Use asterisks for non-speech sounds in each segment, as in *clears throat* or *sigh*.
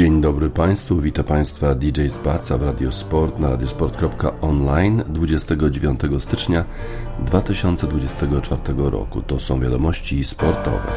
Dzień dobry Państwu, witam Państwa DJ Spaca w Radiosport na radiosport.online 29 stycznia 2024 roku. To są wiadomości sportowe.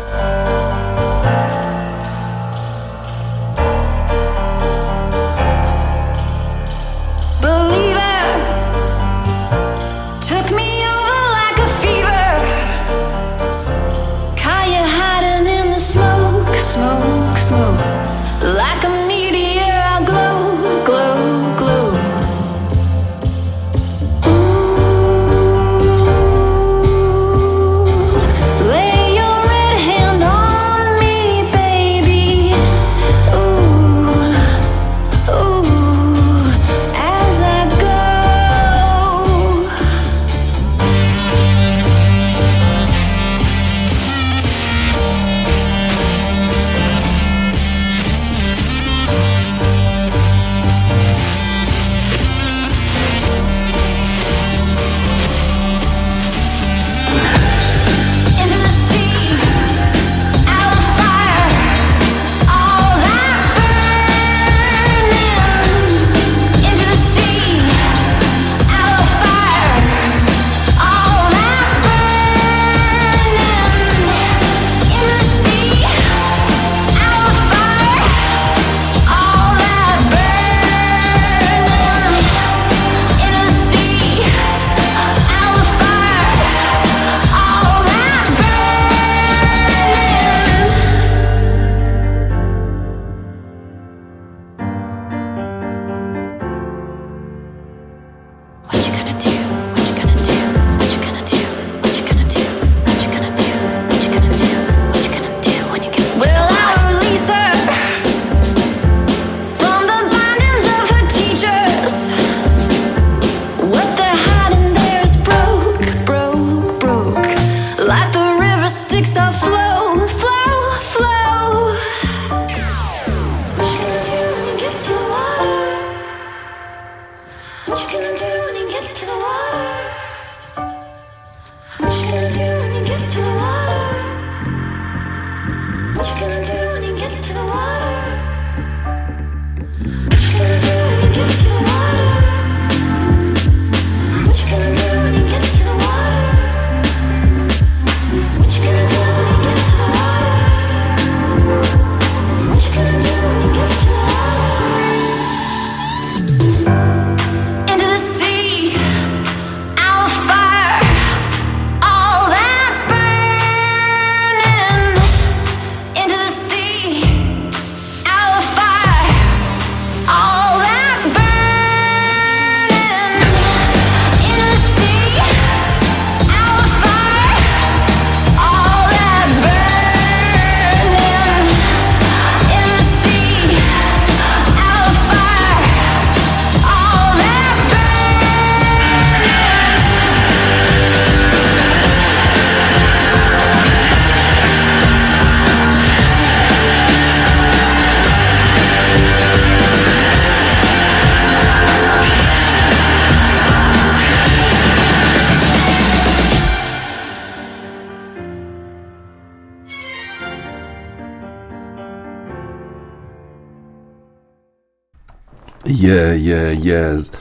Je, je, jest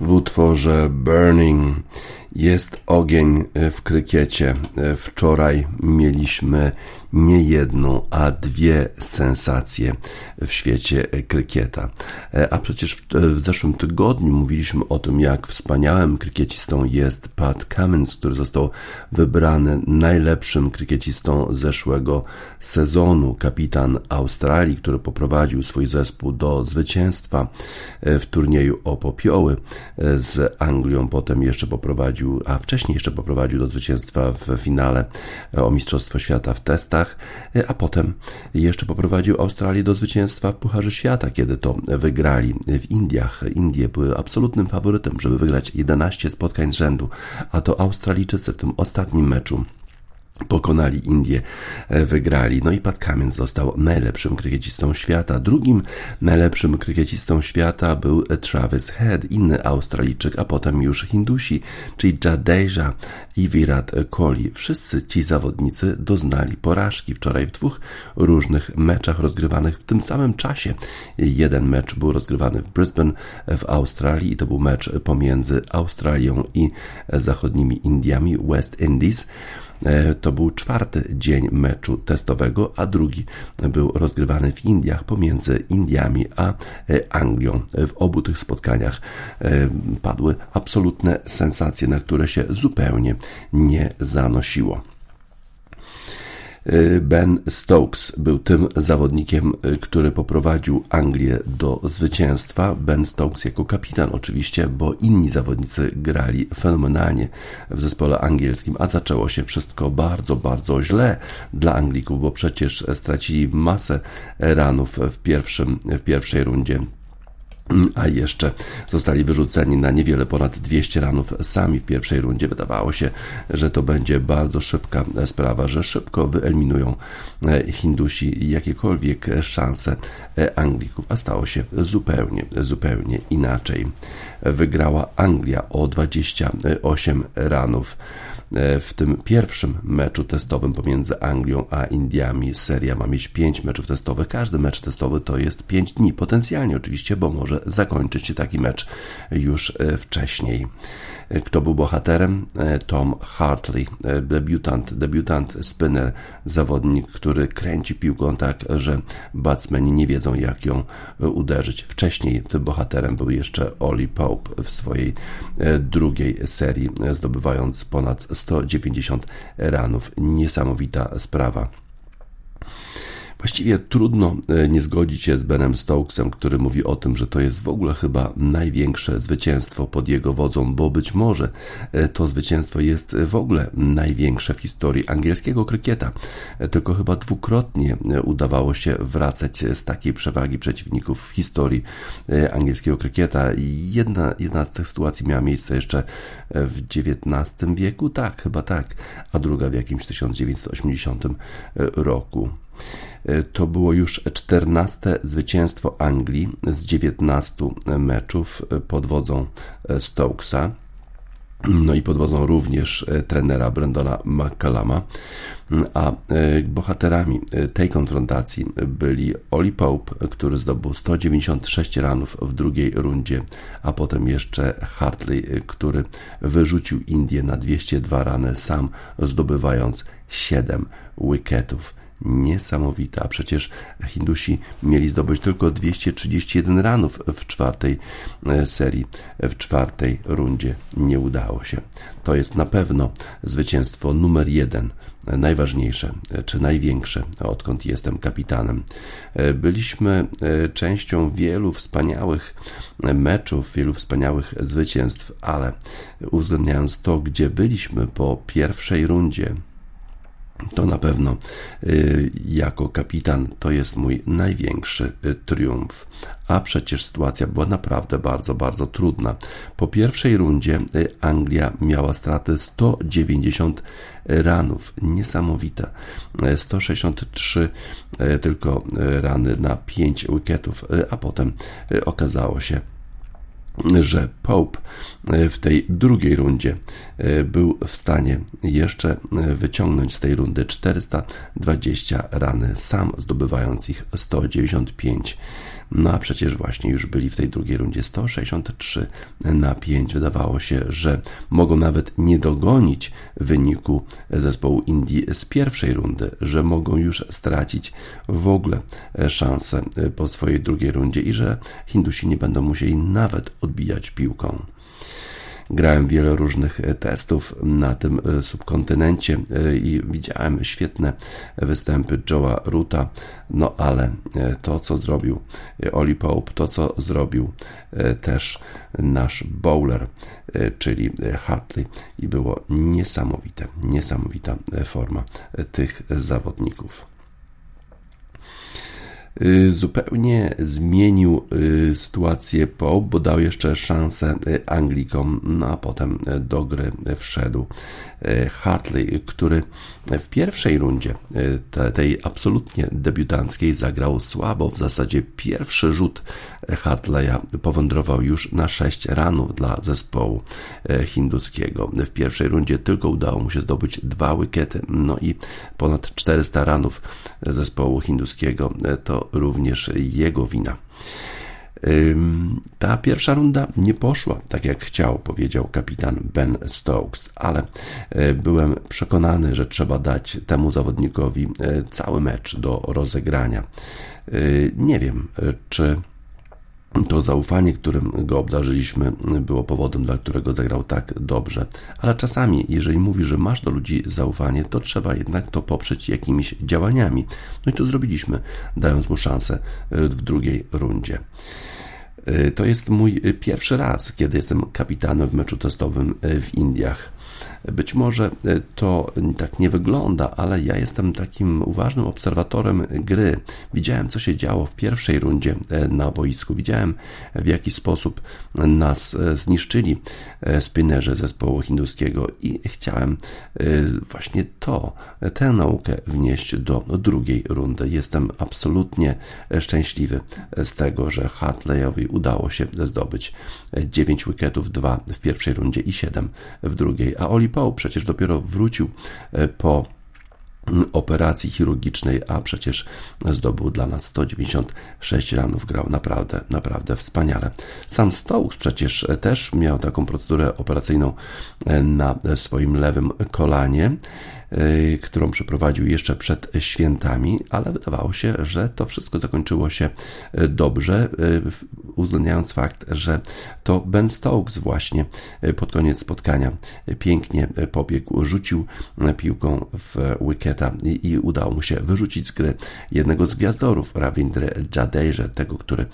w utworze Burning. Jest ogień w krykiecie. Wczoraj mieliśmy nie jedną, a dwie sensacje w świecie krykieta. E, a przecież w, zeszłym tygodniu mówiliśmy o tym, jak wspaniałym krykiecistą jest Pat Cummins, który został wybrany najlepszym krykiecistą zeszłego sezonu. Kapitan Australii, który poprowadził swój zespół do zwycięstwa e, w turnieju o popioły e, z Anglią. Potem jeszcze poprowadził, a wcześniej jeszcze poprowadził do zwycięstwa w finale o Mistrzostwo Świata w testach E, a potem jeszcze poprowadził Australię do zwycięstwa w Pucharze Świata, kiedy to wygrali w Indiach. Indie były absolutnym faworytem, żeby wygrać 11 spotkań z rzędu, a to Australijczycy w tym ostatnim meczu pokonali Indię, e, wygrali. No i Pat Cummins został najlepszym krykiecistą świata. Drugim najlepszym krykiecistą świata był Travis Head, inny Australijczyk, a potem już Hindusi, czyli Jadeja i Virat Kohli. Wszyscy ci zawodnicy doznali porażki wczoraj w dwóch różnych meczach rozgrywanych w tym samym czasie. Jeden mecz był rozgrywany w Brisbane w Australii i to był mecz pomiędzy Australią i zachodnimi Indiami, West Indies. E, to był czwarty dzień meczu testowego, a drugi był rozgrywany w Indiach pomiędzy Indiami a e, Anglią. W obu tych spotkaniach e, padły absolutne sensacje, na które się zupełnie nie zanosiło. Y, ben Stokes był tym zawodnikiem, y, który poprowadził Anglię do zwycięstwa. Ben Stokes jako kapitan oczywiście, bo inni zawodnicy grali fenomenalnie w zespole angielskim, a zaczęło się wszystko bardzo, bardzo źle dla Anglików, bo przecież stracili masę ranów w, pierwszym, w pierwszej rundzie a jeszcze zostali wyrzuceni na niewiele ponad 200 ranów sami w pierwszej rundzie. Wydawało się, że to będzie bardzo szybka sprawa, że szybko wyeliminują e, Hindusi jakiekolwiek szanse e, Anglików, a stało się zupełnie, zupełnie inaczej. Wygrała Anglia o 28 ranów. E, w tym pierwszym meczu testowym pomiędzy Anglią a Indiami. Seria ma mieć 5 meczów testowych. Każdy mecz testowy to jest 5 dni. Potencjalnie oczywiście, bo może zakończyć się taki mecz już e, wcześniej. Kto był bohaterem? E, Tom Hartley, e, debiutant, debiutant spinner, zawodnik, który kręci piłką tak, że batsmeni nie wiedzą jak ją e, uderzyć. Wcześniej tym bohaterem był jeszcze Oli Pope w swojej drugiej serii, zdobywając ponad 190 ranów. Niesamowita sprawa. Właściwie trudno e, nie zgodzić się z Benem Stokesem, który mówi o tym, że to jest w ogóle chyba największe zwycięstwo pod jego wodzą, bo być może e, to zwycięstwo jest w ogóle największe w historii angielskiego krykieta. E, tylko chyba dwukrotnie udawało się wracać z takiej przewagi przeciwników w historii angielskiego krykieta. Jedna, jedna z tych sytuacji miała miejsce jeszcze w XIX wieku, tak, chyba tak, a druga w jakimś 1980 roku. E, to było już 14 zwycięstwo Anglii z 19 meczów pod wodzą e, Stokesa. No i pod wodzą również e, trenera Brendona McCallama. A bohaterami tej konfrontacji byli Oli Pope, który zdobył 196 ranów w drugiej rundzie, a potem jeszcze Hartley, który wyrzucił Indię na 202 rany, sam zdobywając 7 wicketów niesamowita. A przecież Hindusi mieli zdobyć tylko 231 ranów w czwartej e, serii, w czwartej rundzie. Nie udało się. To jest na pewno zwycięstwo numer jeden, najważniejsze e, czy największe, odkąd jestem kapitanem. E, byliśmy częścią wielu wspaniałych meczów, wielu wspaniałych zwycięstw, ale uwzględniając to, gdzie byliśmy po pierwszej rundzie, to na pewno y, jako kapitan to jest mój największy y, triumf. A przecież sytuacja była naprawdę bardzo, bardzo trudna. Po pierwszej rundzie y, Anglia miała straty 190 ranów. Niesamowita. 163 tylko rany na 5 wicketów, a potem okazało się, że Pope e, w tej drugiej rundzie e, był w stanie jeszcze e, wyciągnąć z tej rundy 420 rany, sam zdobywając ich 195 no a przecież właśnie już byli w tej drugiej rundzie 163 na 5. Wydawało się, że mogą nawet nie dogonić wyniku zespołu Indii z pierwszej rundy, że mogą już stracić w ogóle szansę po swojej drugiej rundzie i że Hindusi nie będą musieli nawet odbijać piłką. Grałem wiele różnych e, testów na tym e, subkontynencie e, i widziałem świetne występy Joe'a Ruta, no ale to, co zrobił Oli Pope, to, co zrobił też nasz bowler, czyli Hartley i było niesamowite, niesamowita forma tych zawodników. Y, zupełnie zmienił y, sytuację Pope, bo dał jeszcze szansę y, Anglikom, no a potem do gry wszedł Hartley, który w pierwszej rundzie tej absolutnie debiutanckiej zagrał słabo. W zasadzie pierwszy rzut Hartleya powędrował już na 6 ranów dla zespołu hinduskiego. W pierwszej rundzie tylko udało mu się zdobyć dwa wykety, no i ponad 400 ranów zespołu hinduskiego to również jego wina. Ta pierwsza runda nie poszła tak jak chciał, powiedział kapitan Ben Stokes, ale e, byłem przekonany, że trzeba dać temu zawodnikowi e, cały mecz do rozegrania. E, nie wiem, czy to zaufanie, którym go obdarzyliśmy, było powodem, dla którego zagrał tak dobrze. Ale czasami, jeżeli mówi, że masz do ludzi zaufanie, to trzeba jednak to poprzeć jakimiś działaniami. No i to zrobiliśmy, dając mu szansę e, w drugiej rundzie. E, to jest mój pierwszy raz, kiedy jestem kapitanem w meczu testowym w Indiach. Być może e, to tak nie wygląda, ale ja jestem takim uważnym obserwatorem gry. Widziałem, co się działo w pierwszej rundzie e, na boisku. Widziałem, w jaki sposób nas e, zniszczyli spinnerzy zespołu hinduskiego i chciałem właśnie to, tę naukę wnieść do drugiej rundy. Jestem absolutnie szczęśliwy z tego, że Hartleyowi udało się zdobyć 9 wicketów, 2 w pierwszej rundzie i 7 w drugiej, a Oli Poe przecież dopiero wrócił e, po mm, operacji chirurgicznej, a przecież zdobył dla nas 196 ranów, grał naprawdę, naprawdę wspaniale. Sam Stokes przecież też miał taką procedurę operacyjną e, na swoim lewym kolanie którą przeprowadził jeszcze przed świętami, ale wydawało się, że to wszystko zakończyło się y, dobrze, y, uwzględniając fakt, że to Ben Stokes właśnie pod koniec spotkania pięknie pobiegł, rzucił piłką w wicketa i, i udało mu się wyrzucić z gry jednego z gwiazdorów, Ravindra Jadeja, tego, który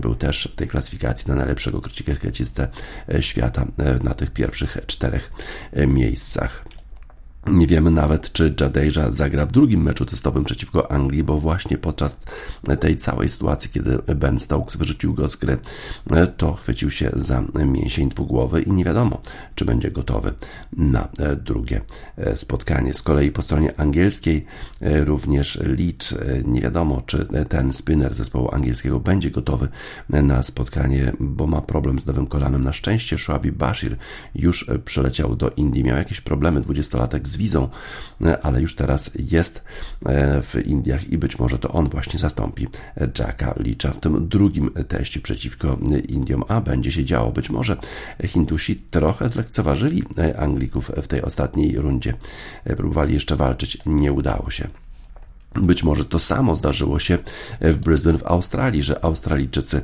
był też w tej klasyfikacji na najlepszego krykicistę świata na tych pierwszych czterech miejscach. Nie wiemy nawet, czy Jadeja zagra w drugim meczu testowym przeciwko Anglii, bo właśnie podczas tej całej sytuacji, kiedy Ben Stokes wyrzucił go z gry, to chwycił się za mięsień dwugłowy i nie wiadomo, czy będzie gotowy na drugie spotkanie. Z kolei po stronie angielskiej również Leach, nie wiadomo, czy ten spinner zespołu angielskiego będzie gotowy na spotkanie, bo ma problem z lewym kolanem. Na szczęście Shuabi Bashir już przyleciał do Indii, miał jakieś problemy, 20-latek z wizą, e, ale już teraz jest e, w Indiach i być może to on właśnie zastąpi Jacka Leacha w tym drugim teście przeciwko Indiom, a będzie się działo. Być może Hindusi trochę zlekceważyli Anglików w tej ostatniej rundzie. E, próbowali jeszcze walczyć, nie udało się. Być może to samo zdarzyło się w Brisbane w Australii, że Australijczycy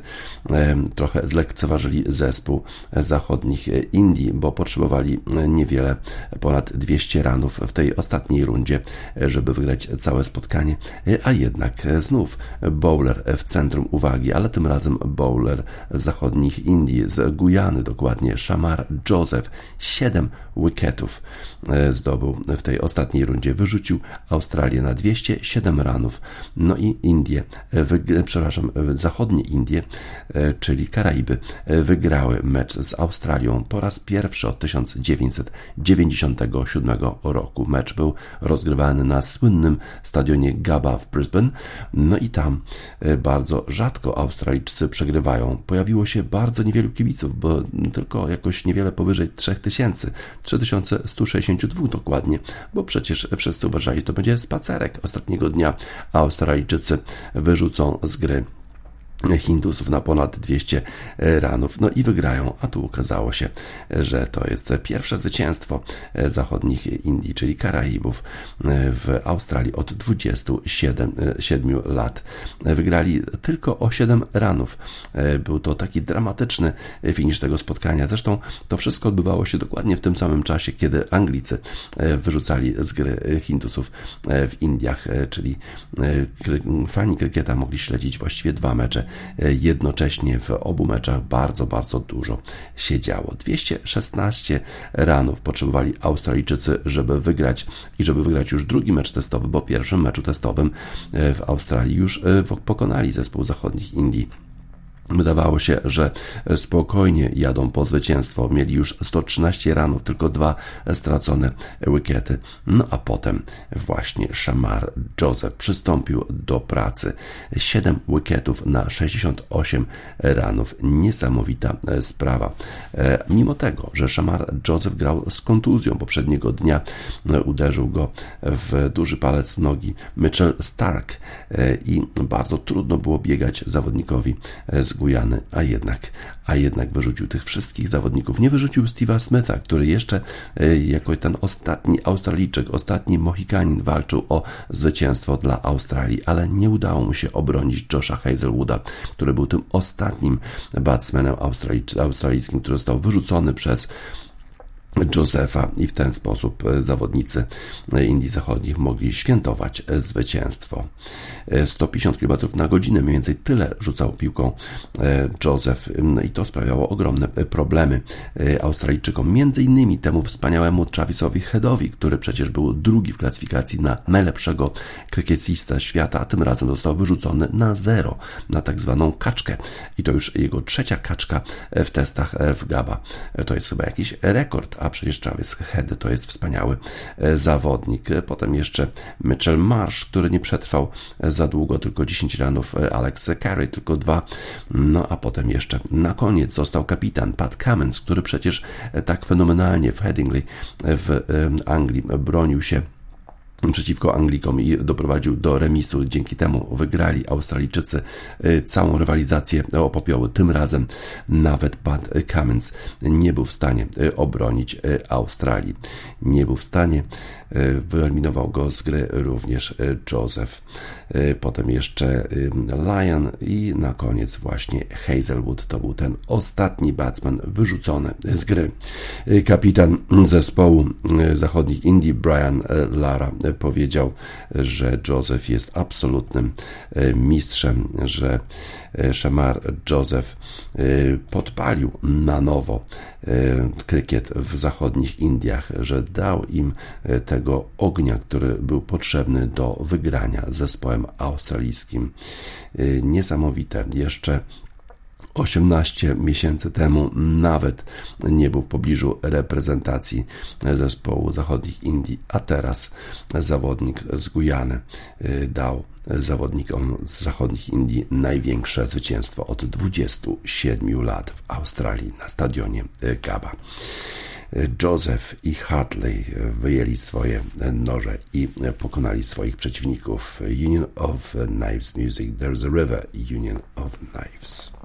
trochę zlekceważyli zespół zachodnich Indii, bo potrzebowali niewiele, ponad 200 ranów w tej ostatniej rundzie, żeby wygrać całe spotkanie, a jednak znów bowler w centrum uwagi, ale tym razem bowler zachodnich Indii, z Gujany dokładnie, Shamar Joseph, 7 wicketów e, zdobył w tej ostatniej rundzie, wyrzucił Australię na 207 7 ranów. No i Indie, przepraszam, zachodnie Indie, e, czyli Karaiby, e, wygrały mecz z Australią po raz pierwszy od 1997 roku. Mecz był rozgrywany na słynnym stadionie Gaba w Brisbane. No i tam e, bardzo rzadko Australijczycy przegrywają. Pojawiło się bardzo niewielu kibiców, bo tylko jakoś niewiele powyżej 3000, 3162 dokładnie, bo przecież wszyscy uważali, że to będzie spacerek ostatniego dnia Australijczycy wyrzucą z gry Hindusów na ponad 200 ranów, no i wygrają, a tu okazało się, że to jest pierwsze zwycięstwo zachodnich Indii, czyli Karaibów w Australii od 27 7 lat. Wygrali tylko o 7 ranów. Był to taki dramatyczny finisz tego spotkania. Zresztą to wszystko odbywało się dokładnie w tym samym czasie, kiedy Anglicy wyrzucali z gry Hindusów w Indiach, czyli fani krykieta mogli śledzić właściwie dwa mecze jednocześnie w obu meczach bardzo, bardzo dużo się działo. 216 ranów potrzebowali Australijczycy, żeby wygrać i żeby wygrać już drugi mecz testowy, bo w pierwszym meczu testowym w Australii już pokonali zespół zachodnich Indii Wydawało się, że spokojnie jadą po zwycięstwo. Mieli już 113 ranów, tylko dwa stracone wickety. No a potem właśnie Shamar Joseph przystąpił do pracy. 7 wicketów na 68 ranów. Niesamowita sprawa. E, mimo tego, że Shamar Joseph grał z kontuzją poprzedniego dnia, uderzył go w duży palec nogi Mitchell Stark e, i bardzo trudno było biegać zawodnikowi z A jednak, a jednak wyrzucił tych wszystkich zawodników. Nie wyrzucił Steve'a Smitha, który jeszcze e, jako ten ostatni Australijczyk, ostatni Mohikanin walczył o zwycięstwo dla Australii, ale nie udało mu się obronić Josha Hazelwooda, który był tym ostatnim batsmanem australijskim, który został wyrzucony przez Josefa i w ten sposób e, zawodnicy Indii Zachodnich mogli świętować e, zwycięstwo. 150 km na godzinę, mniej więcej tyle rzucał piłką Joseph i to sprawiało ogromne e, problemy Australijczykom, między innymi temu wspaniałemu Travisowi Headowi, który przecież był drugi w klasyfikacji na najlepszego krykiecista świata, a tym razem został wyrzucony na zero, na tak zwaną kaczkę i to już jego trzecia kaczka w testach w GABA. To jest chyba jakiś rekord a przecież Travis Head to jest wspaniały e, zawodnik. E, potem jeszcze Mitchell Marsh, który nie przetrwał e, za długo, tylko 10 ranów, Alex Carey tylko dwa. No a potem jeszcze na koniec został kapitan Pat Cummins, który przecież tak fenomenalnie w Headingley w Anglii bronił się przeciwko Anglikom i doprowadził do remisu. Dzięki temu wygrali Australijczycy y, całą rywalizację o popioły. Tym razem nawet Pat Cummins nie był w stanie y, obronić y, Australii. Nie był w stanie wyeliminował go z gry również e, Joseph. E, potem jeszcze Lion i na koniec właśnie Hazelwood. To był ten ostatni batsman wyrzucony z gry. Kapitan zespołu zachodnich Indii Brian Lara powiedział, że Joseph jest absolutnym mistrzem, że Shamar Joseph podpalił na nowo krykiet w zachodnich Indiach, że dał im tego ognia, który był potrzebny do wygrania zespołem australijskim. Y, niesamowite. Jeszcze 18 miesięcy temu nawet nie był w pobliżu reprezentacji zespołu zachodnich Indii, a teraz zawodnik z Gujany y, dał zawodnikom z zachodnich Indii największe zwycięstwo od 27 lat w Australii na stadionie Gaba. Joseph i Hartley wyjęli swoje noże i pokonali swoich przeciwników. Union of Knives Music, There's a River, Union of Knives.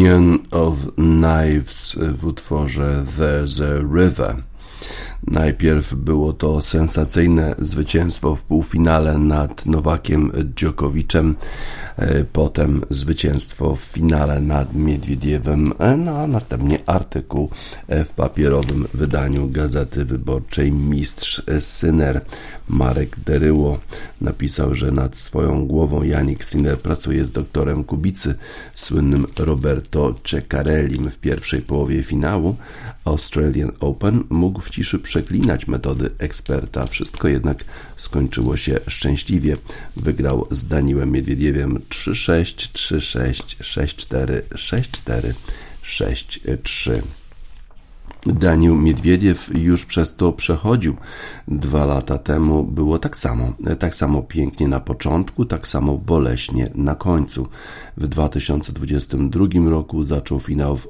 Union of Knives w utworze There's a River. Najpierw było to sensacyjne zwycięstwo w półfinale nad Nowakiem Djokoviczem, E, potem zwycięstwo w finale nad Miedwiediewem, e, no a następnie artykuł e, w papierowym wydaniu Gazety Wyborczej Mistrz Syner. Marek Deryło napisał, że nad swoją głową Janik Sinner pracuje z doktorem Kubicy, słynnym Roberto Ceccarellim w pierwszej połowie finału. Australian Open mógł w ciszy przeklinać metody eksperta. Wszystko jednak skończyło się szczęśliwie. Wygrał z Daniłem Miedwiediewem 3-6, 3-6, 6-4, 6-4, 6-3. Daniel Miedwiediew już przez to przechodził. Dwa lata temu było tak samo. Tak samo pięknie na początku, tak samo boleśnie na końcu. W 2022 roku zaczął finał w,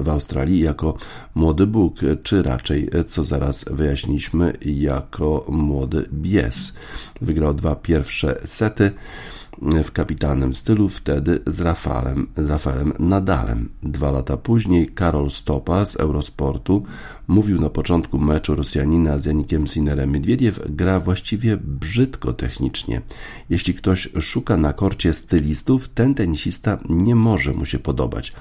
w Australii jako młody Bóg, czy raczej, co zaraz wyjaśniliśmy, jako młody bies. Wygrał dwa pierwsze sety w kapitalnym stylu, wtedy z Rafaelem, z Rafaelem Nadalem. Dwa lata później Karol Stopa z Eurosportu mówił na początku meczu Rosjanina z Janikiem Sinerem Miedwiediew gra właściwie brzydko technicznie. Jeśli ktoś szuka na korcie stylistów, ten tenisista nie może mu się podobać,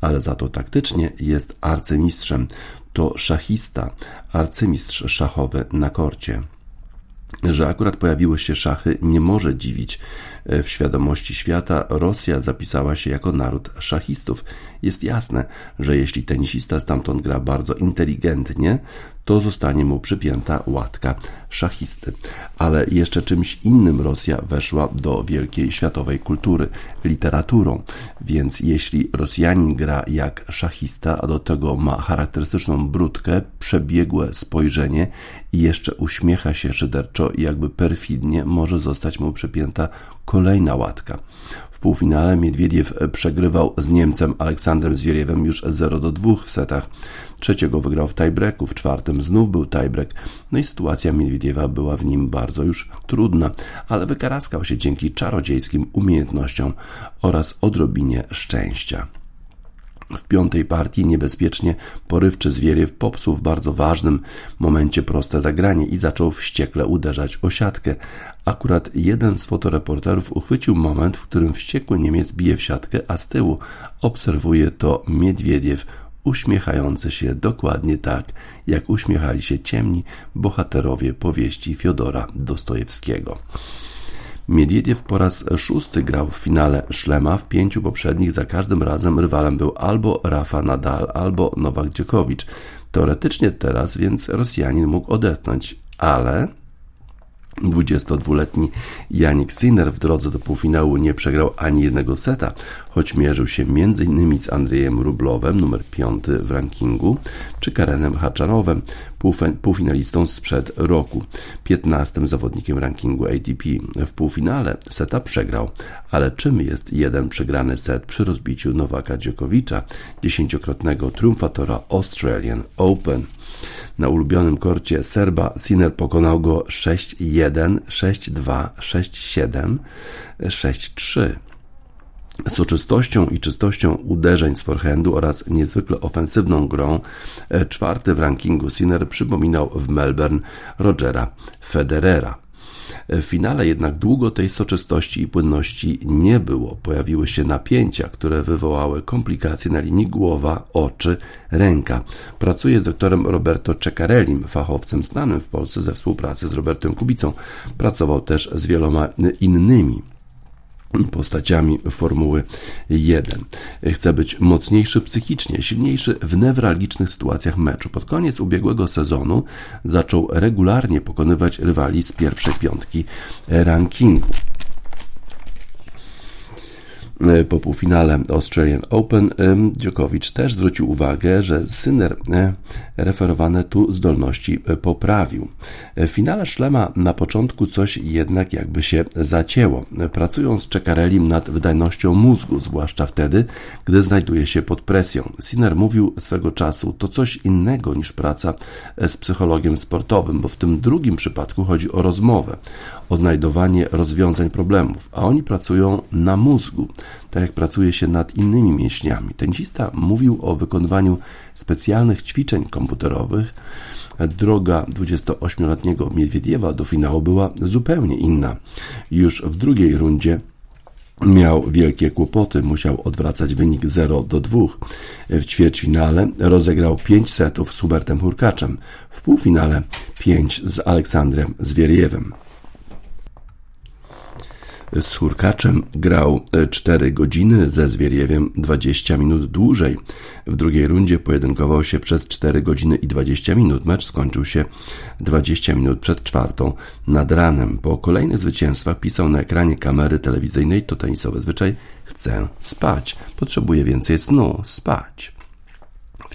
ale za to taktycznie jest arcymistrzem. To szachista, arcymistrz szachowy na korcie. Że akurat pojawiły się szachy, nie może dziwić. E, w świadomości świata Rosja zapisała się jako naród szachistów. Jest jasne, że jeśli tenisista stamtąd gra bardzo inteligentnie, to zostanie mu przypięta łatka szachisty. Ale jeszcze czymś innym Rosja weszła do wielkiej światowej kultury literaturą. Więc jeśli Rosjanin gra jak szachista, a do tego ma charakterystyczną brudkę, przebiegłe spojrzenie i jeszcze uśmiecha się szyderczo jakby perfidnie, może zostać mu przypięta kolejna łatka. W półfinale Miedwiediew przegrywał z Niemcem Aleksandrem Zwieriewem już 0 do 2 w setach. Trzeciego wygrał w tiebreaku, w czwartym znów był tiebreak. No i sytuacja Miedwiediewa była w nim bardzo już trudna, ale wykaraskał się dzięki czarodziejskim umiejętnościom oraz odrobinie szczęścia. W piątej partii niebezpiecznie porywczy Zwieriew popsuł w bardzo ważnym momencie proste zagranie i zaczął wściekle uderzać o siatkę. Akurat jeden z fotoreporterów uchwycił moment, w którym wściekły Niemiec bije w siatkę, a z tyłu obserwuje to Miedwiediew uśmiechający się dokładnie tak, jak uśmiechali się ciemni bohaterowie powieści Fiodora Dostojewskiego. Miedwiediew po raz szósty grał w finale Szlema, w pięciu poprzednich za każdym razem rywalem był albo Rafa Nadal, albo Nowak Dziokowicz. Teoretycznie teraz więc Rosjanin mógł odetchnąć, ale 22-letni Janik Sinner w drodze do półfinału nie przegrał ani jednego seta, choć mierzył się m.in. z Andrzejem Rublowem, numer 5 w rankingu, czy Karenem Haczanowem, półfinalistą sprzed roku, 15 zawodnikiem rankingu ATP. W półfinale seta przegrał, ale czym jest jeden przegrany set przy rozbiciu Nowaka Dziokowicza, dziesięciokrotnego triumfatora Australian Open? Na ulubionym korcie Serba Sinner pokonał go 6-1, 6-2, 6-7, 6-3. soczystością i czystością uderzeń z forehandu oraz niezwykle ofensywną grą, e, czwarty w rankingu Sinner przypominał w Melbourne Rogera Federera. W finale jednak długo tej soczystości i płynności nie było. Pojawiły się napięcia, które wywołały komplikacje na linii głowa, oczy, ręka. Pracuję z doktorem Roberto Ceccarellim, fachowcem znanym w Polsce ze współpracy z Robertem Kubicą. Pracował też z wieloma innymi postaciami Formuły 1. Chce być mocniejszy psychicznie, silniejszy w newralgicznych sytuacjach meczu. Pod koniec ubiegłego sezonu zaczął regularnie pokonywać rywali z pierwszej piątki rankingu. E, po półfinale Australian Open Djokovic też zwrócił uwagę, że Syner e, referowane tu zdolności e, poprawił. W finale Szlema na początku coś jednak jakby się zacięło. Pracując z Czekarelim nad wydajnością mózgu, zwłaszcza wtedy, gdy znajduje się pod presją. Sinner mówił swego czasu, to coś innego niż praca z psychologiem sportowym, bo w tym drugim przypadku chodzi o rozmowę, o znajdowanie rozwiązań problemów, a oni pracują na mózgu tak jak pracuje się nad innymi mięśniami. Tenisista mówił o wykonywaniu specjalnych ćwiczeń komputerowych. Droga 28-letniego Miedwiediewa do finału była zupełnie inna. Już w drugiej rundzie miał wielkie kłopoty, musiał odwracać wynik 0 do 2. W ćwierćfinale rozegrał 5 setów z Hubertem Hurkaczem, w półfinale 5 z Aleksandrem Zwieriewem z Hurkaczem grał 4 e, godziny, ze Zwieriewiem 20 minut dłużej. W drugiej rundzie pojedynkował się przez 4 godziny i 20 minut. Mecz skończył się 20 minut przed czwartą nad ranem. Po kolejnych zwycięstwach pisał na ekranie kamery telewizyjnej to tenisowy zwyczaj chcę spać, potrzebuję więcej snu, spać.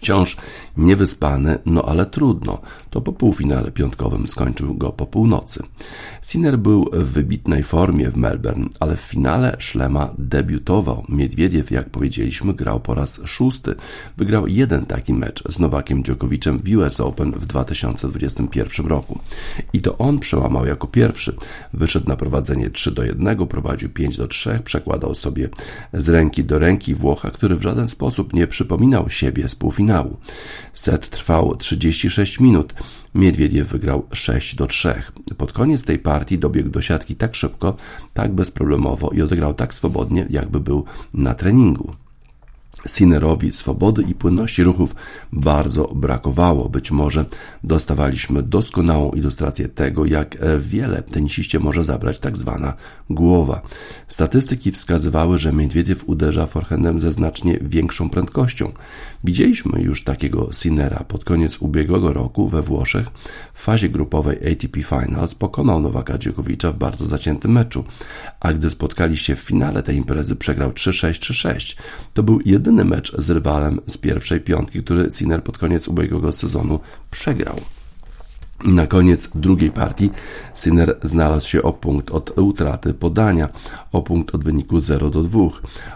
Wciąż niewyspany, no ale trudno. To po półfinale piątkowym skończył go po północy. Sinner był w wybitnej formie w Melbourne, ale w finale Szlema debiutował. Miedwiediew, jak powiedzieliśmy, grał po raz szósty. Wygrał jeden taki mecz z Nowakiem Djokoviczem w US Open w 2021 roku. I to on przełamał jako pierwszy. Wyszedł na prowadzenie 3 do 1, prowadził 5 do 3, przekładał sobie z ręki do ręki Włocha, który w żaden sposób nie przypominał siebie z półfinału. Set trwał 36 minut. Miedwiediew wygrał 6 do 3. Pod koniec tej partii dobiegł do siatki tak szybko, tak bezproblemowo i odegrał tak swobodnie, jakby był na treningu. Sinnerowi swobody i płynności ruchów bardzo brakowało. Być może dostawaliśmy doskonałą ilustrację tego, jak wiele tenisiście może zabrać tak zwana głowa. Statystyki wskazywały, że Miedwiediew uderza forehandem ze znacznie większą prędkością. Widzieliśmy już takiego Sinnera pod koniec ubiegłego roku we Włoszech w fazie grupowej ATP Finals pokonał Nowaka Dziokowicza w bardzo zaciętym meczu, a gdy spotkali się w finale tej imprezy przegrał 3-6, 3-6. To był jedyny mecz z rywalem z pierwszej piątki, który Sinner pod koniec ubiegłego sezonu przegrał. Na koniec drugiej partii Sinner znalazł się o punkt od utraty podania, o punkt od wyniku 0 do 2.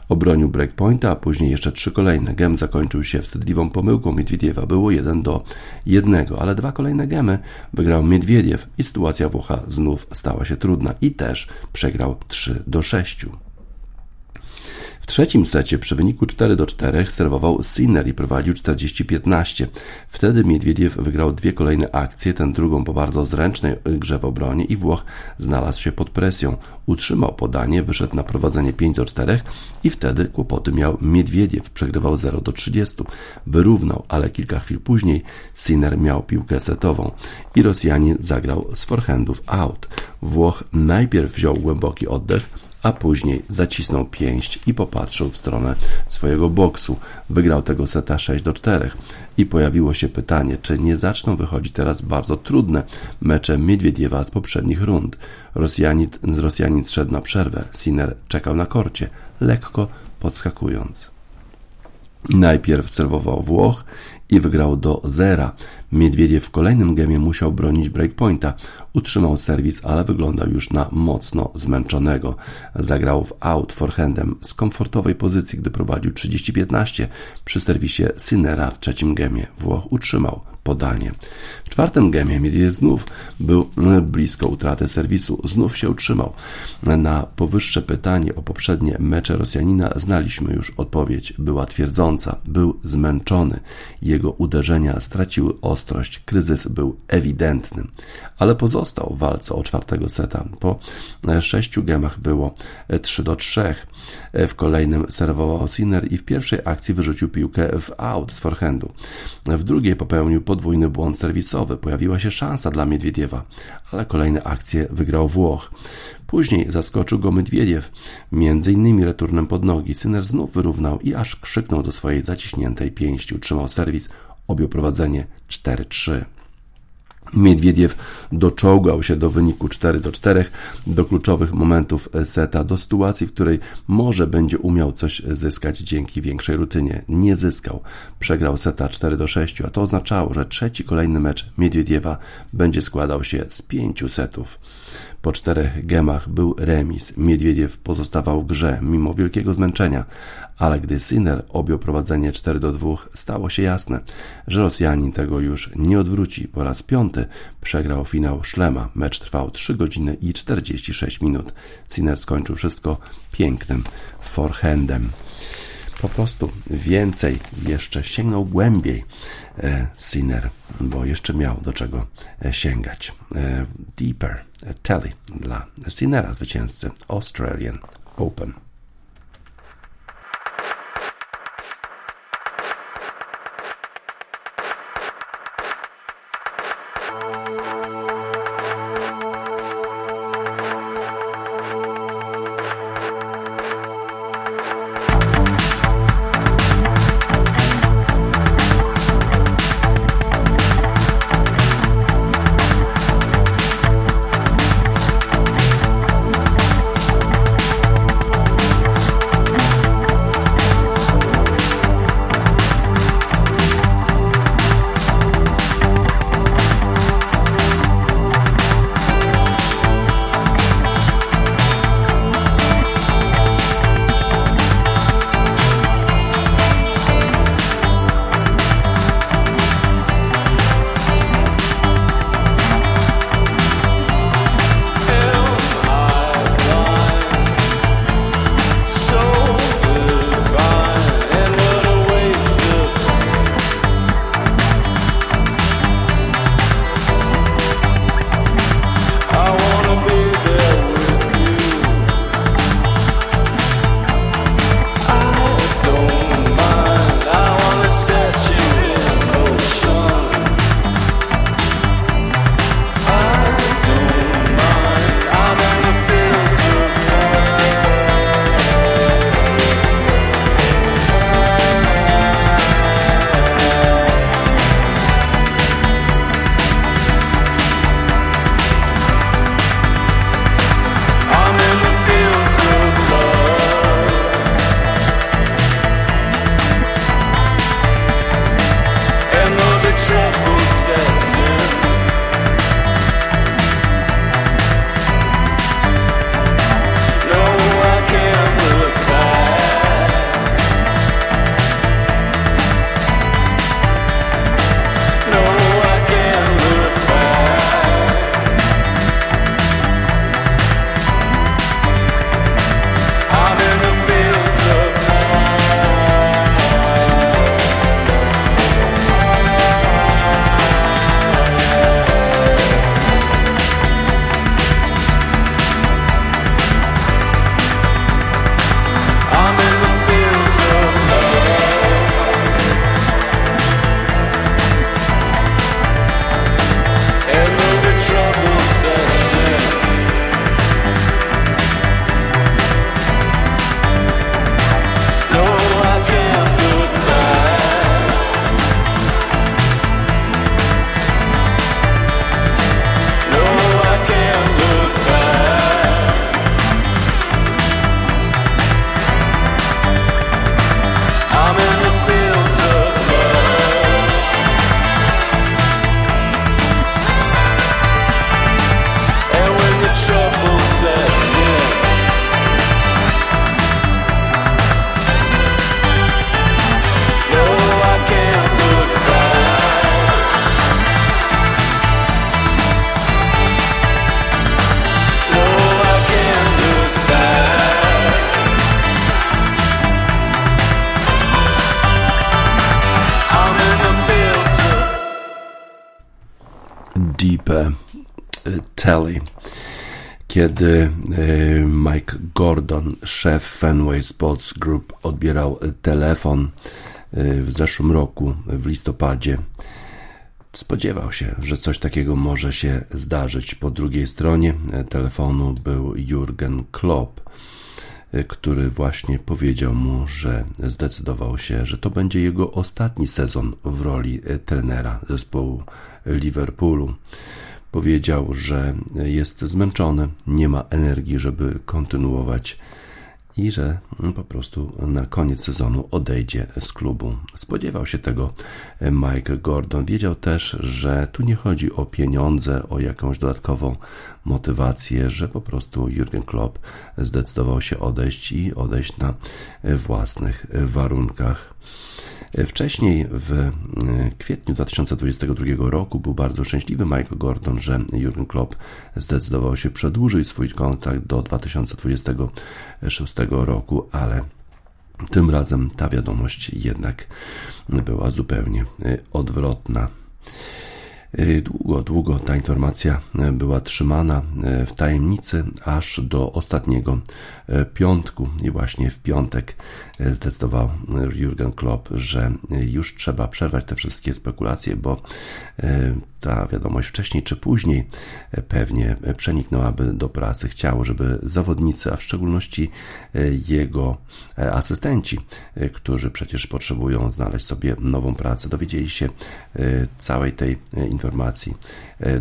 Obronił breakpointa, a później jeszcze trzy kolejne. Gem zakończył się wstydliwą pomyłką Miedwiediewa. Było 1 do 1, ale dwa kolejne gemy wygrał Miedwiediew i sytuacja Włocha znów stała się trudna i też przegrał 3 do 6. W trzecim secie przy wyniku 4 do 4 serwował Sinner i prowadził 40-15. Wtedy Miedwiediew wygrał dwie kolejne akcje, ten drugą po bardzo zręcznej grze w obronie i Włoch znalazł się pod presją. Utrzymał podanie, wyszedł na prowadzenie 5 do 4 i wtedy kłopoty miał Miedwiediew. Przegrywał 0 do 30. Wyrównał, ale kilka chwil później Sinner miał piłkę setową i Rosjanin zagrał z forehandów out. Włoch najpierw wziął głęboki oddech, a później zacisnął pięść i popatrzył w stronę swojego boksu. Wygrał tego seta 6 do 4 i pojawiło się pytanie, czy nie zaczną wychodzić teraz bardzo trudne mecze Miedwiediewa z poprzednich rund. Rosjanin, Rosjanin szedł na przerwę, Sinner czekał na korcie, lekko podskakując. Najpierw serwował Włoch i wygrał do zera. Miedwiediew w kolejnym gemie musiał bronić breakpointa. Utrzymał serwis, ale wyglądał już na mocno zmęczonego. Zagrał w out forehandem z komfortowej pozycji, gdy prowadził 30-15 przy serwisie Sinera w trzecim gemie. Włoch utrzymał podanie. W czwartym gemie Miedwiediew znów był blisko utraty serwisu, znów się utrzymał. Na powyższe pytanie o poprzednie mecze Rosjanina znaliśmy już odpowiedź. Była twierdząca, był zmęczony. Jego uderzenia straciły ostrość, kryzys był ewidentny. Ale pozostał w walce o czwartego seta. Po sześciu gemach było 3 do 3. W kolejnym serwował Sinner i w pierwszej akcji wyrzucił piłkę w out z forehandu. W drugiej popełnił podwójny błąd serwisowy. Pojawiła się szansa dla Miedwiediewa, ale kolejne akcje wygrał Włoch. Później zaskoczył go Mydwiediew, między innymi returnem pod nogi. Syner znów wyrównał i aż krzyknął do swojej zaciśniętej pięści. Utrzymał serwis, objął prowadzenie 4-3. Miedwiediew doczołgał się do wyniku 4 do 4, do kluczowych momentów seta, do sytuacji, w której może będzie umiał coś zyskać dzięki większej rutynie. Nie zyskał. Przegrał seta 4 do 6, a to oznaczało, że trzeci kolejny mecz Miedwiediewa będzie składał się z pięciu setów. Po czterech gemach był remis. Miedwiediew pozostawał w grze mimo wielkiego zmęczenia, ale gdy Sinner objął prowadzenie 4 do 2, stało się jasne, że Rosjanin tego już nie odwróci. Po raz piąty przegrał finał Szlema. Mecz trwał 3 godziny i 46 minut. Sinner skończył wszystko pięknym forehandem po prostu więcej, jeszcze sięgnął głębiej e, Sinner, bo jeszcze miał do czego e, sięgać. E, deeper Telly dla Sinnera, zwycięzcy Australian Open. Kiedy Mike Gordon, szef Fenway Sports Group, odbierał telefon w zeszłym roku, w listopadzie, spodziewał się, że coś takiego może się zdarzyć. Po drugiej stronie telefonu był Jurgen Klopp, który właśnie powiedział mu, że zdecydował się, że to będzie jego ostatni sezon w roli trenera zespołu Liverpoolu. Powiedział, że jest zmęczony, nie ma energii, żeby kontynuować i że po prostu na koniec sezonu odejdzie z klubu. Spodziewał się tego Mike Gordon. Wiedział też, że tu nie chodzi o pieniądze, o jakąś dodatkową motywację, że po prostu Jurgen Klopp zdecydował się odejść i odejść na własnych warunkach. Wcześniej, w e, kwietniu 2022 roku, był bardzo szczęśliwy Michael Gordon, że Jurgen Klopp zdecydował się przedłużyć swój kontrakt do 2026 roku, ale tym razem ta wiadomość jednak była zupełnie e, odwrotna. E, długo, długo ta informacja była trzymana w tajemnicy, aż do ostatniego piątku. I właśnie w piątek zdecydował Jurgen Klopp, że już trzeba przerwać te wszystkie spekulacje, bo e, ta wiadomość wcześniej czy później pewnie przeniknęłaby do pracy. Chciał, żeby zawodnicy, a w szczególności e, jego e, asystenci, którzy przecież potrzebują znaleźć sobie nową pracę, dowiedzieli się całej tej informacji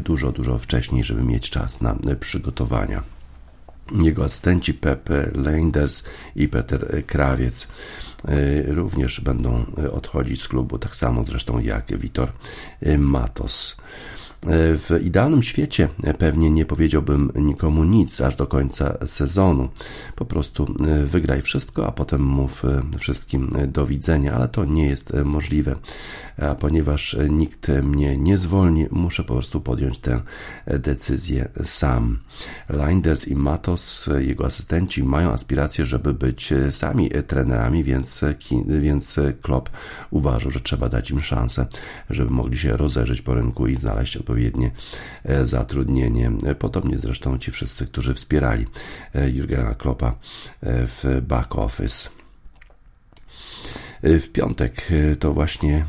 dużo, dużo wcześniej, żeby mieć czas na przygotowania jego asystenci Pepe Leinders i Peter Krawiec e, również będą odchodzić z klubu, tak samo zresztą jak Witor Matos. W idealnym świecie pewnie nie powiedziałbym nikomu nic aż do końca sezonu. Po prostu e, wygraj wszystko, a potem mów e, wszystkim do widzenia, ale to nie jest e, możliwe. A ponieważ nikt mnie nie zwolni, muszę po prostu podjąć tę decyzję sam. Linders i Matos, jego asystenci, mają aspiracje, żeby być sami trenerami, więc, więc Klopp uważał, że trzeba dać im szansę, żeby mogli się rozejrzeć po rynku i znaleźć odpowiednie e, zatrudnienie. Podobnie zresztą ci wszyscy, którzy wspierali e, Jurgena Kloppa e, w back office. W piątek to właśnie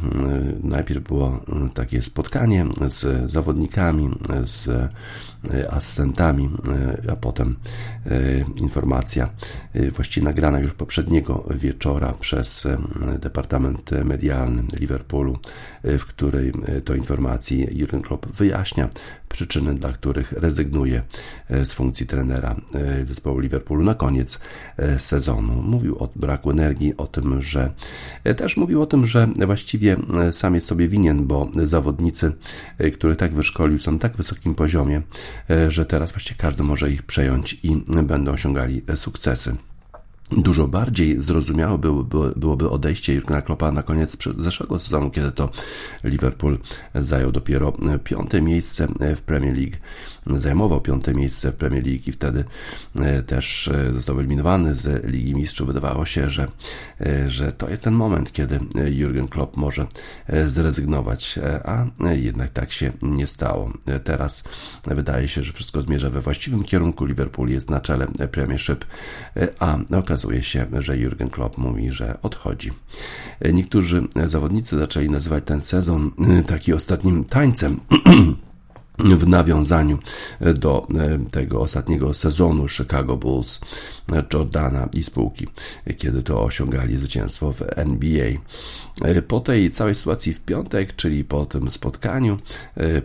najpierw było takie spotkanie z zawodnikami, z asystentami, a potem informacja właściwie nagrana już poprzedniego wieczora przez Departament Medialny Liverpoolu, w której to informacji Jurgen Klopp wyjaśnia przyczyny, dla których rezygnuje z funkcji trenera zespołu Liverpoolu na koniec sezonu. Mówił o braku energii, o tym, że też mówił o tym, że właściwie sam jest sobie winien, bo zawodnicy, których tak wyszkolił, są na tak wysokim poziomie, że teraz właściwie każdy może ich przejąć i będą osiągali sukcesy. Dużo bardziej zrozumiałe byłoby, byłoby odejście Jurgena Kloppa na koniec zeszłego sezonu, kiedy to Liverpool zajął dopiero piąte miejsce w Premier League zajmował piąte miejsce w Premier League i wtedy e, też e, został eliminowany z Ligi Mistrzów. Wydawało się, że, e, że to jest ten moment, kiedy Jurgen Klopp może zrezygnować, a jednak tak się nie stało. Teraz wydaje się, że wszystko zmierza we właściwym kierunku. Liverpool jest na czele Premiership, a okazuje się, że Jurgen Klopp mówi, że odchodzi. Niektórzy zawodnicy zaczęli nazywać ten sezon taki ostatnim tańcem *clears throat* w nawiązaniu do e, tego ostatniego sezonu Chicago Bulls e, Jordana i spółki, kiedy to osiągali zwycięstwo w NBA. E, po tej całej sytuacji w piątek, czyli po tym spotkaniu,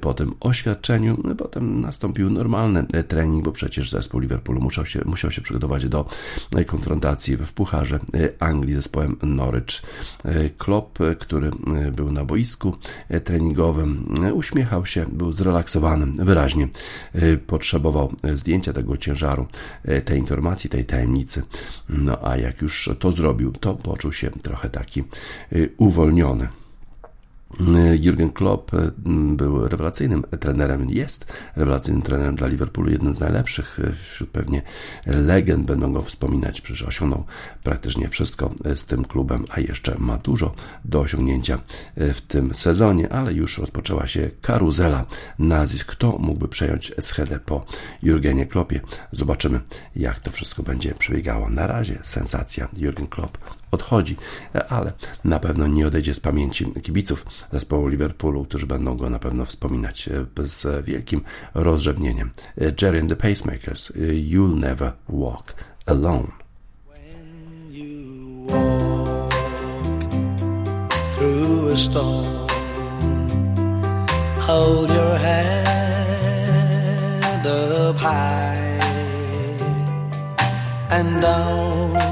po tym oświadczeniu, potem nastąpił normalny trening, bo przecież zespół Liverpoolu musiał się, musiał się przygotować do konfrontacji w Pucharze Anglii z zespołem Norwich. Klopp, który był na boisku treningowym, uśmiechał się, był zrelaksowany wyraźnie y, potrzebował zdjęcia tego ciężaru, y, tej informacji, tej tajemnicy. No a jak już to zrobił, to poczuł się trochę taki y, uwolniony. Jurgen Klopp był rewelacyjnym trenerem, jest rewelacyjnym trenerem dla Liverpoolu, jeden z najlepszych wśród pewnie legend będą go wspominać, przecież osiągnął praktycznie wszystko z tym klubem, a jeszcze ma dużo do osiągnięcia w tym sezonie, ale już rozpoczęła się karuzela nazwisk, kto mógłby przejąć schedę po Jurgenie Kloppie. Zobaczymy, jak to wszystko będzie przebiegało. Na razie sensacja Jurgen Klopp odchodzi, ale na pewno nie odejdzie z pamięci kibiców zespołu Liverpoolu, którzy będą go na pewno wspominać e, z wielkim rozrzewnieniem. E, Jerry and the Pacemakers, e, You'll Never Walk Alone. When you walk through a storm, hold your head up high and don't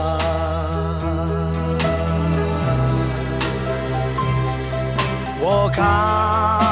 Walk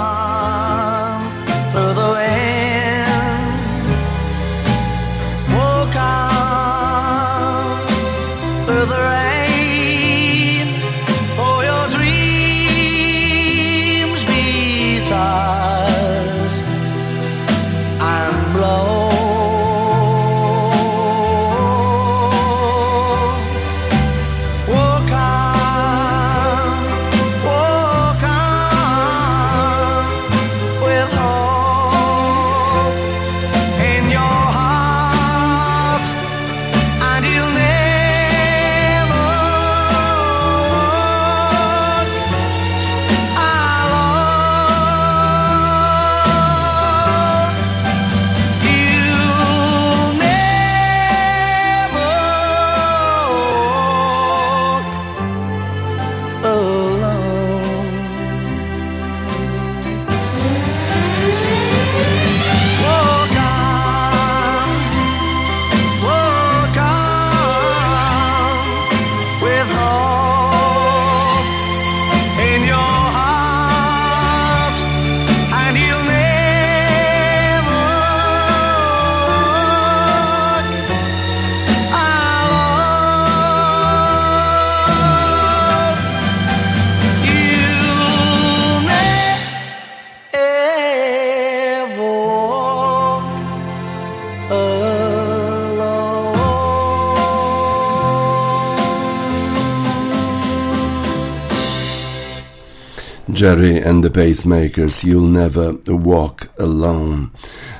Jerry and the Pacemakers, You'll Never Walk Alone.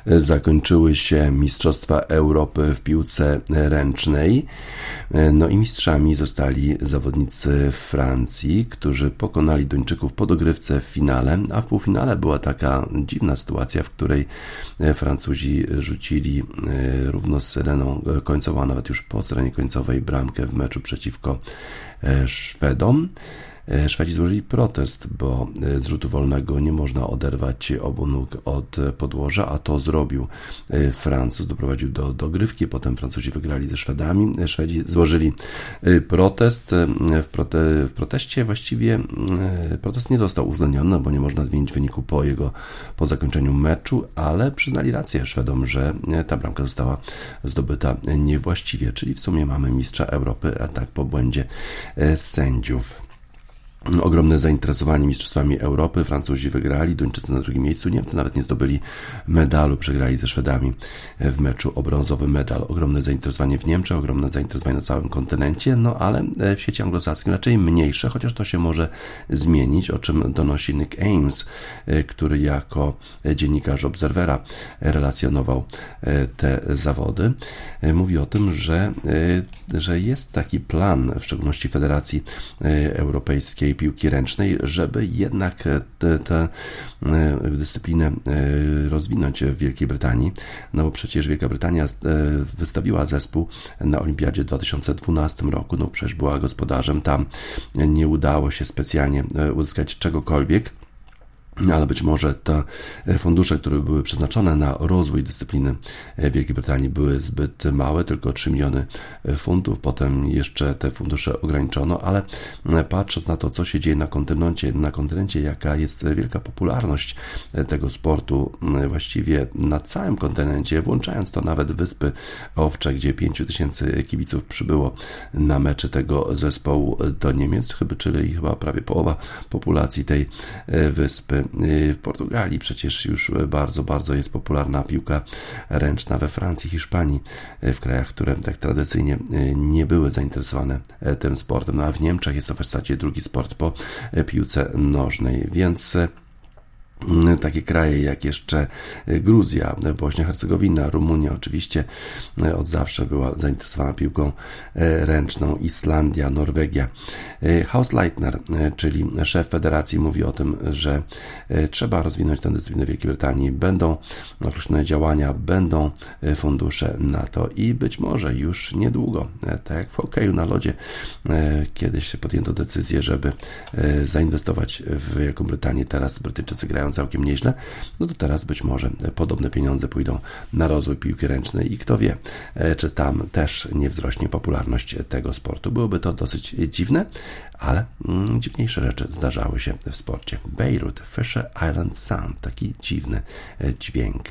Zakończyły się Mistrzostwa Europy w piłce ręcznej. No i mistrzami zostali zawodnicy Francji, którzy pokonali Duńczyków po dogrywce w finale, a w półfinale była taka dziwna sytuacja, w której Francuzi rzucili e, równo z syreną końcową, a nawet już po syrenie końcowej bramkę w meczu przeciwko e, Szwedom. E, Szwedzi złożyli protest, bo e, z rzutu wolnego nie można oderwać obu nóg od podłoża, a to zrobił e, Francuz, doprowadził do dogrywki, potem Francuzi wygrali ze Szwedami. Szwedzi złożyli protest. W, prote w proteście właściwie protest nie został uwzględniony, bo nie można zmienić wyniku po jego, po zakończeniu meczu, ale przyznali rację Szwedom, że ta bramka została zdobyta niewłaściwie, czyli w sumie mamy mistrza Europy, a tak po błędzie sędziów. Ogromne zainteresowanie Mistrzostwami Europy. Francuzi wygrali, Duńczycy na drugim miejscu. Niemcy nawet nie zdobyli medalu, przegrali ze Szwedami w meczu o brązowy medal. Ogromne zainteresowanie w Niemczech, ogromne zainteresowanie na całym kontynencie, no ale w sieci anglosaskim raczej mniejsze, chociaż to się może zmienić, o czym donosi Nick Ames, który jako dziennikarz Obserwera relacjonował te zawody. Mówi o tym, że, że jest taki plan, w szczególności Federacji Europejskiej, piłki ręcznej, żeby jednak tę dyscyplinę rozwinąć w Wielkiej Brytanii, no bo przecież Wielka Brytania wystawiła zespół na Olimpiadzie w 2012 roku, no przecież była gospodarzem, tam. Nie udało się specjalnie uzyskać czegokolwiek, ale być może te fundusze, które były przeznaczone na rozwój dyscypliny Wielkiej Brytanii były zbyt małe, tylko 3 miliony funtów. Potem jeszcze te fundusze ograniczono, ale patrząc na to, co się dzieje na kontynencie, na kontynencie, jaka jest wielka popularność tego sportu właściwie na całym kontynencie, włączając to nawet Wyspy Owcze, gdzie 5 tysięcy kibiców przybyło na mecze tego zespołu do Niemiec, czyli chyba prawie połowa populacji tej wyspy w Portugalii przecież już bardzo, bardzo jest popularna piłka ręczna we Francji, Hiszpanii, w krajach, które tak tradycyjnie nie były zainteresowane tym sportem. No a w Niemczech jest to w zasadzie drugi sport po piłce nożnej, więc takie kraje jak jeszcze Gruzja, Bośnia, Hercegowina, Rumunia oczywiście od zawsze była zainteresowana piłką ręczną, Islandia, Norwegia. Hausleitner, czyli szef federacji mówi o tym, że trzeba rozwinąć tę dyscyplinę w Wielkiej Brytanii, będą określone działania, będą fundusze na to i być może już niedługo, tak jak w hokeju na lodzie, kiedyś podjęto decyzję, żeby zainwestować w Wielką Brytanię, teraz Brytyjczycy grają całkiem nieźle, no to teraz być może podobne pieniądze pójdą na rozwój piłki ręcznej i kto wie, e, czy tam też nie wzrośnie popularność tego sportu. Byłoby to dosyć dziwne, ale mm, dziwniejsze rzeczy zdarzały się w sporcie. Beirut, Fisher Island Sound, taki dziwny e, dźwięk.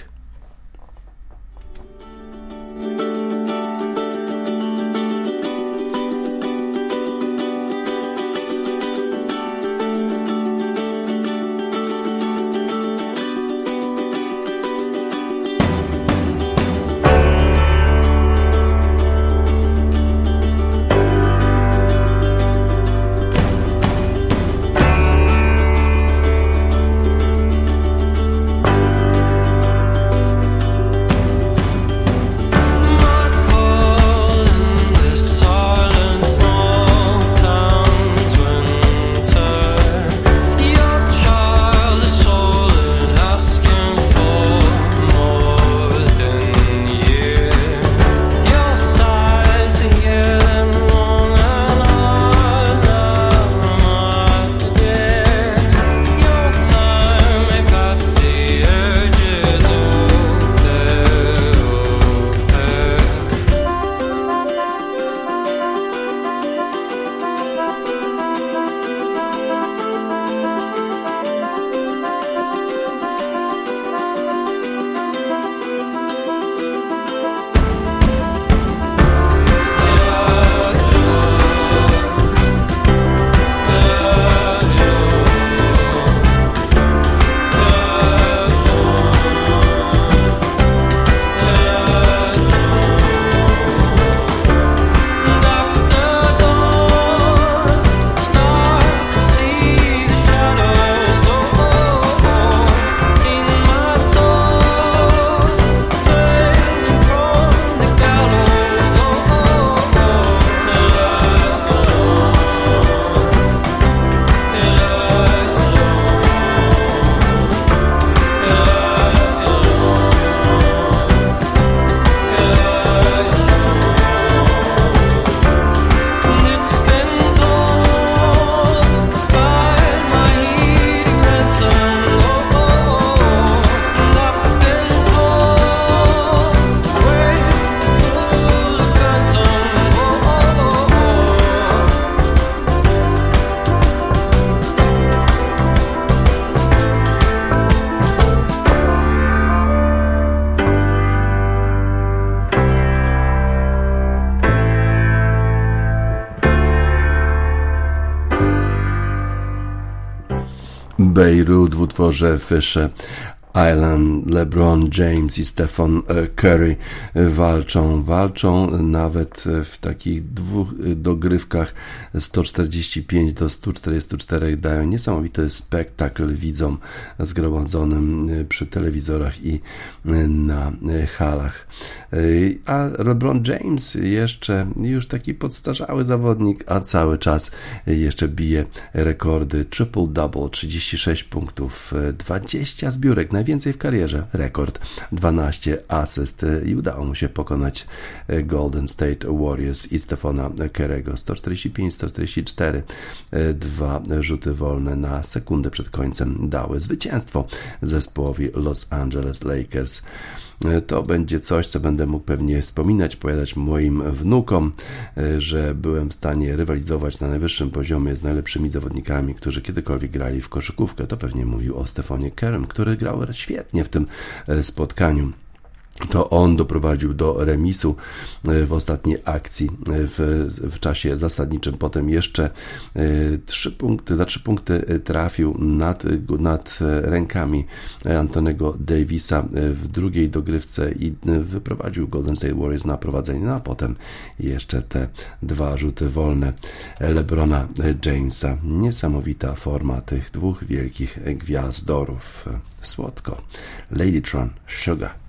Bejrut w utworze Fisher Island, LeBron James i Stephen Curry walczą, walczą nawet w takich dwóch dogrywkach 145 do 144 dają niesamowity spektakl widzom zgromadzonym przy telewizorach i na halach. A LeBron James jeszcze już taki podstarzały zawodnik, a cały czas jeszcze bije rekordy triple-double, 36 punktów, 20 zbiórek, najwięcej w karierze, rekord 12 asyst i udało mu się pokonać Golden State Warriors i Stefana Kerego 145-144, dwa rzuty wolne na sekundę przed końcem dały zwycięstwo zespołowi Los Angeles Lakers. To będzie coś, co będę mógł pewnie wspominać, powiadać moim wnukom, że byłem w stanie rywalizować na najwyższym poziomie z najlepszymi zawodnikami, którzy kiedykolwiek grali w koszykówkę. To pewnie mówił o Stefanie Kerem, który grał świetnie w tym spotkaniu to on doprowadził do remisu e, w ostatniej akcji e, w, w czasie zasadniczym. Potem jeszcze e, trzy punkty, za trzy punkty trafił nad, nad rękami Antonego Davisa w drugiej dogrywce i wyprowadził Golden State Warriors na prowadzenie. No a potem jeszcze te dwa rzuty wolne LeBrona Jamesa. Niesamowita forma tych dwóch wielkich gwiazdorów. Słodko. Ladytron Sugar.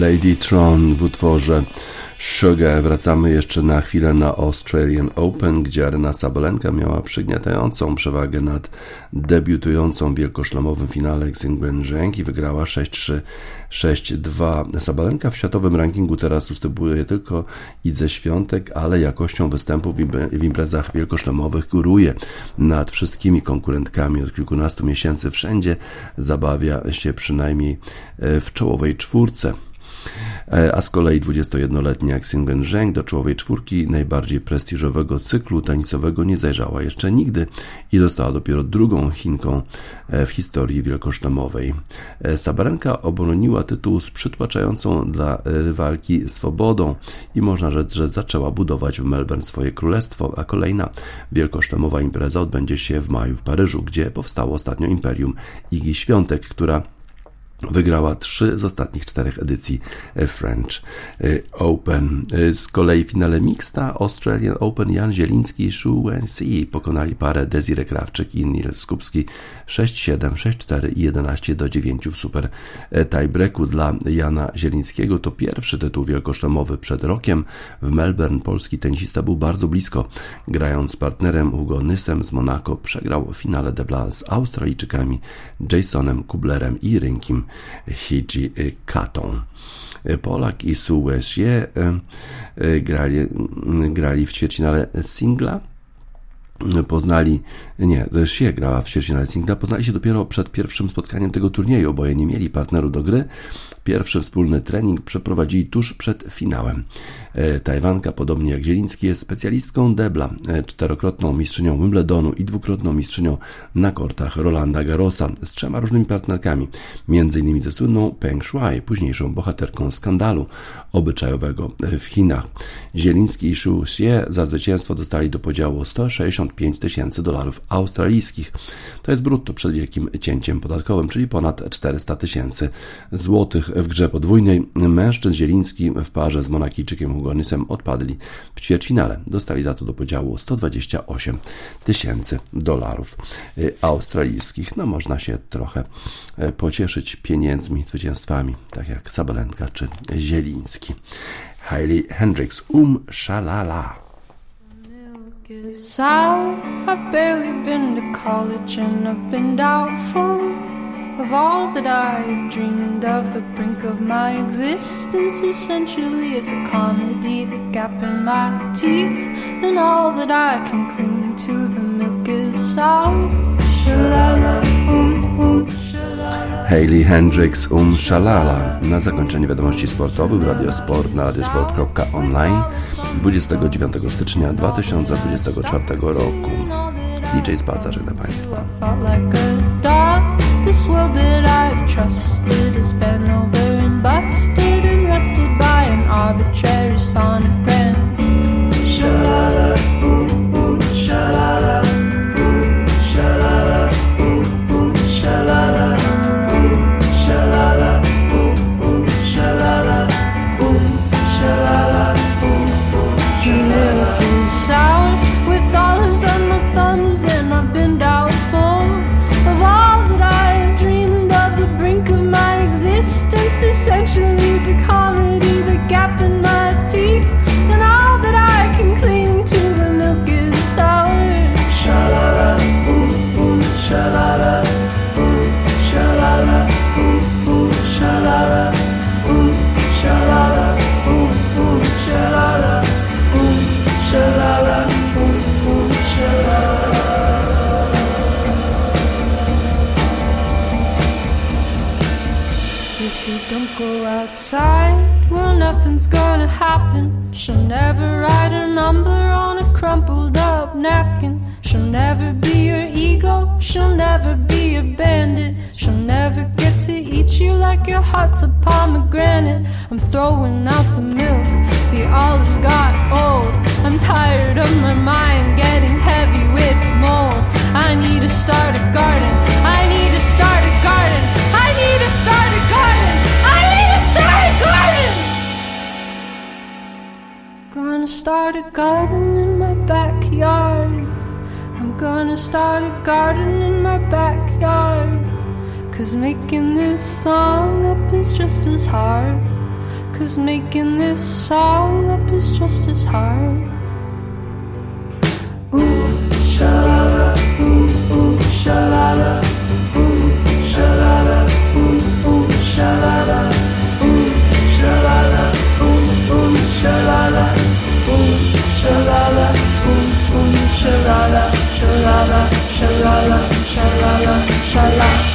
Lady Tron w utworze Sugar. Wracamy jeszcze na chwilę na Australian Open, gdzie Arena Sabalenka miała przygniatającą przewagę nad debiutującą w wielkoszlemowym finale Xingwen Zheng i wygrała 6-3, 6-2. Sabalenka w światowym rankingu teraz ustępuje tylko Idze Świątek, ale jakością występów w imprezach wielkoszlemowych góruje nad wszystkimi konkurentkami od kilkunastu miesięcy. Wszędzie zabawia się przynajmniej e, w czołowej czwórce. E, a z kolei 21-letnia Xingwen Zheng do czołowej czwórki najbardziej prestiżowego cyklu tenisowego nie zajrzała jeszcze nigdy i została dopiero drugą Chinką e, w historii wielkoszlemowej. E, Sabarenka obroniła tytuł z przytłaczającą dla rywalki swobodą i można rzec, że zaczęła budować w Melbourne swoje królestwo, a kolejna wielkoszlemowa impreza odbędzie się w maju w Paryżu, gdzie powstało ostatnio Imperium Igi Świątek, która Wygrała trzy z ostatnich czterech edycji e, French e, Open. E, z kolei w finale mixta Australian Open Jan Zieliński i Shu Wenxi pokonali parę Desiree Krawczyk i Nils Skupski 6-7, 6-4 i 11 do 9 w super tiebreaku dla Jana Zielińskiego. To pierwszy tytuł wielkoszlemowy przed rokiem. W Melbourne polski tenisista był bardzo blisko. Grając z partnerem Hugo Nysem z Monaco przegrał w finale debla z Australijczykami Jasonem Kublerem i Rynkim Hiji Katą. Polak i Suesie grali, grali w ćwierćfinale singla poznali, nie, Shie grała w ćwierćfinale singla, poznali się dopiero przed pierwszym spotkaniem tego turnieju, oboje nie mieli partneru do gry. Pierwszy wspólny trening przeprowadzili tuż przed finałem. E, Tajwanka, podobnie jak Zieliński, jest specjalistką debla, e, czterokrotną mistrzynią Wimbledonu i dwukrotną mistrzynią na kortach Rolanda Garrosa z trzema różnymi partnerkami, m.in. ze słynną Peng Shuai, późniejszą bohaterką skandalu obyczajowego e, w Chinach. Zieliński i Shu Xie za zwycięstwo dostali do podziału 165 tysięcy dolarów australijskich. To jest brutto przed wielkim cięciem podatkowym, czyli ponad 400 tysięcy złotych w grze podwójnej. Mężczyzn Zieliński w parze z Monakijczykiem Hugonysem odpadli w ćwierćfinale. Dostali za to do podziału 128 tysięcy dolarów y, australijskich. No można się trochę y, pocieszyć pieniędzmi, zwycięstwami, tak jak Sabalenka czy Zieliński. Hailey Hendrix, Um Shalala. I've barely been to college and I've been doubtful of all that I've dreamed of. The brink of my existence essentially is a comedy, the gap in my teeth, and all that I can cling to. The milk is sour. Shalala, um, um, Hayley Hendrix Um Shalala na zakończenie wiadomości sportowych Radio Sport na radiosport.online 29 stycznia 2024 roku. DJ Spacer, żegnam Państwa. This world that I've trusted has been over and busted and rusted by an arbitrary sonogram. Shalala, ooh, ooh, shalala. She'll never write a number on a crumpled up napkin. She'll never be your ego. She'll never be your bandit. She'll never get to eat you like your heart's a pomegranate. I'm throwing out the milk. The olives got old. I'm tired of my mind getting heavy with mold. I need to start a garden. Start a garden in my backyard. I'm gonna start a garden in my backyard. Cause making this song up is just as hard. Cause making this song up is just as hard. Ooh, sha ooh, ooh, sha ooh, sha ooh, ooh, sha ooh, sha ooh, ooh, sha boom, shalala, boom, boom, shalala, shalala, shalala, shalala, shalala.